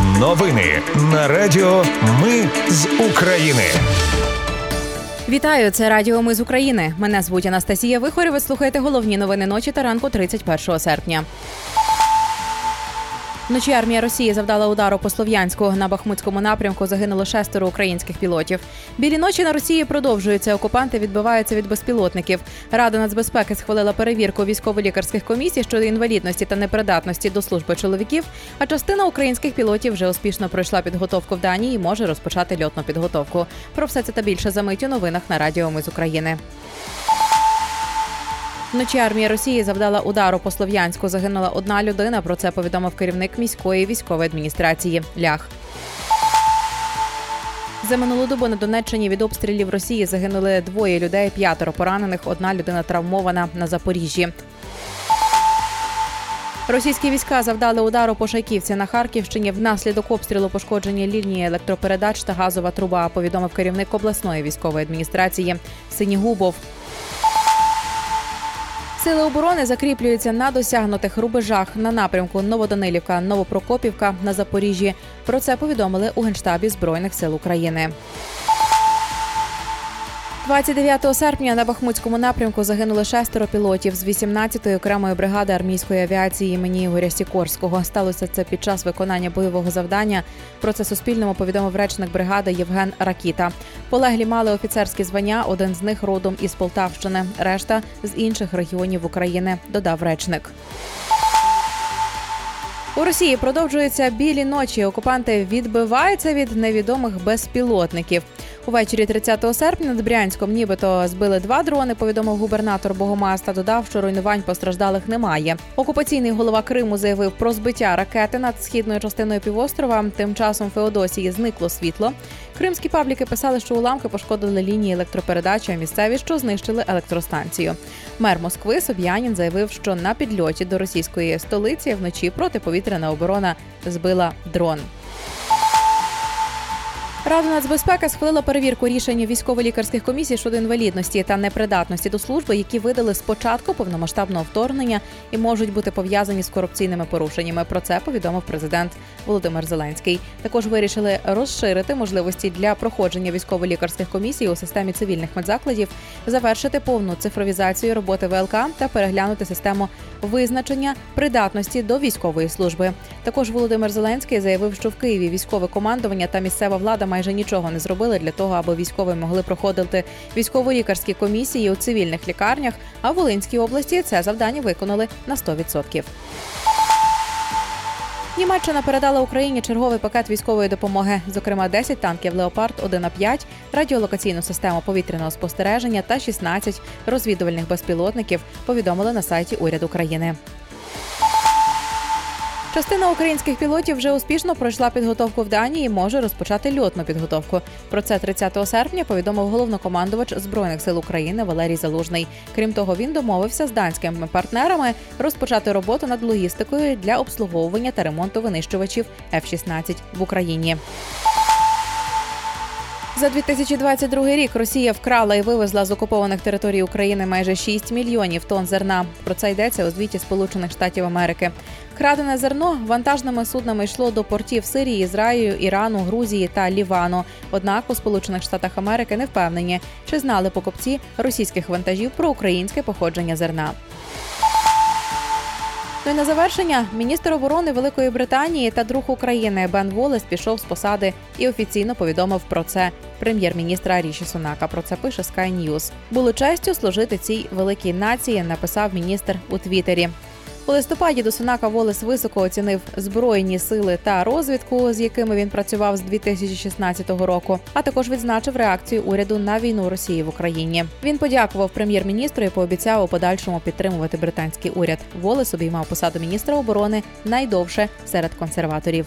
Новини на Радіо Ми з України. Вітаю, це Радіо Ми з України. Мене звуть Анастасія Вихор. Ви слухаєте головні новини ночі та ранку 31 серпня. Вночі армія Росії завдала удару по Слов'янську. На Бахмутському напрямку загинуло шестеро українських пілотів. Білі ночі на Росії продовжуються. Окупанти відбиваються від безпілотників. Рада нацбезпеки схвалила перевірку військово-лікарських комісій щодо інвалідності та непридатності до служби чоловіків. А частина українських пілотів вже успішно пройшла підготовку в Данії і може розпочати льотну підготовку. Про все це та більше за мить у новинах на Радіо Ми з України. Вночі армія Росії завдала удару по Слов'янську. Загинула одна людина. Про це повідомив керівник міської військової адміністрації Лях. За минулу добу на Донеччині від обстрілів Росії загинули двоє людей, п'ятеро поранених. Одна людина травмована на Запоріжжі. Російські війська завдали удару по Шайківці на Харківщині. Внаслідок обстрілу пошкоджені лінії електропередач та газова труба. Повідомив керівник обласної військової адміністрації Синігубов. Сили оборони закріплюються на досягнутих рубежах на напрямку Новоданилівка, Новопрокопівка на Запоріжжі. Про це повідомили у генштабі збройних сил України. 29 серпня на Бахмутському напрямку загинули шестеро пілотів з 18-ї окремої бригади армійської авіації імені Ігоря Сікорського. Сталося це під час виконання бойового завдання. Про це Суспільному повідомив речник бригади Євген Ракіта. Полеглі мали офіцерські звання. Один з них родом із Полтавщини, решта з інших регіонів України. Додав речник. У Росії продовжуються білі ночі. Окупанти відбиваються від невідомих безпілотників. Увечері 30 серпня над Брянськом нібито збили два дрони. Повідомив губернатор Богомаз та додав, що руйнувань постраждалих немає. Окупаційний голова Криму заявив про збиття ракети над східною частиною півострова. Тим часом Феодосії зникло світло. Кримські пабліки писали, що уламки пошкодили лінії електропередачі, а місцеві, що знищили електростанцію. Мер Москви Соб'янін заявив, що на підльоті до російської столиці вночі протиповітряна оборона збила дрон. Рада нацбезпеки схвалила перевірку рішення військово-лікарських комісій щодо інвалідності та непридатності до служби, які видали спочатку повномасштабного вторгнення і можуть бути пов'язані з корупційними порушеннями. Про це повідомив президент Володимир Зеленський. Також вирішили розширити можливості для проходження військово-лікарських комісій у системі цивільних медзакладів, завершити повну цифровізацію роботи ВЛК та переглянути систему визначення придатності до військової служби. Також Володимир Зеленський заявив, що в Києві військове командування та місцева влада майже нічого не зробили для того, аби військові могли проходити військово-лікарські комісії у цивільних лікарнях. А в Волинській області це завдання виконали на 100%. Німеччина передала Україні черговий пакет військової допомоги, зокрема 10 танків Леопард 1 5 радіолокаційну систему повітряного спостереження та 16 розвідувальних безпілотників. Повідомили на сайті уряду країни. Частина українських пілотів вже успішно пройшла підготовку в Данії і може розпочати льотну підготовку. Про це 30 серпня повідомив головнокомандувач збройних сил України Валерій Залужний. Крім того, він домовився з данськими партнерами розпочати роботу над логістикою для обслуговування та ремонту винищувачів F-16 в Україні. За 2022 рік Росія вкрала і вивезла з окупованих територій України майже 6 мільйонів тонн зерна. Про це йдеться у звіті Сполучених Штатів Америки. Крадене зерно вантажними суднами йшло до портів Сирії, Ізраїлю, Ірану, Грузії та Лівану. Однак у Сполучених Штатах Америки не впевнені, чи знали покупці російських вантажів про українське походження зерна. Ну і на завершення міністр оборони Великої Британії та друг України Бен Волес пішов з посади і офіційно повідомив про це прем'єр-міністра Ріші Сунака. Про це пише Sky News. Було честю служити цій великій нації. Написав міністр у Твіттері. У листопаді до Сунака Волес високо оцінив збройні сили та розвідку, з якими він працював з 2016 року. А також відзначив реакцію уряду на війну Росії в Україні. Він подякував прем'єр-міністру і пообіцяв у подальшому підтримувати британський уряд. Волес обіймав посаду міністра оборони найдовше серед консерваторів.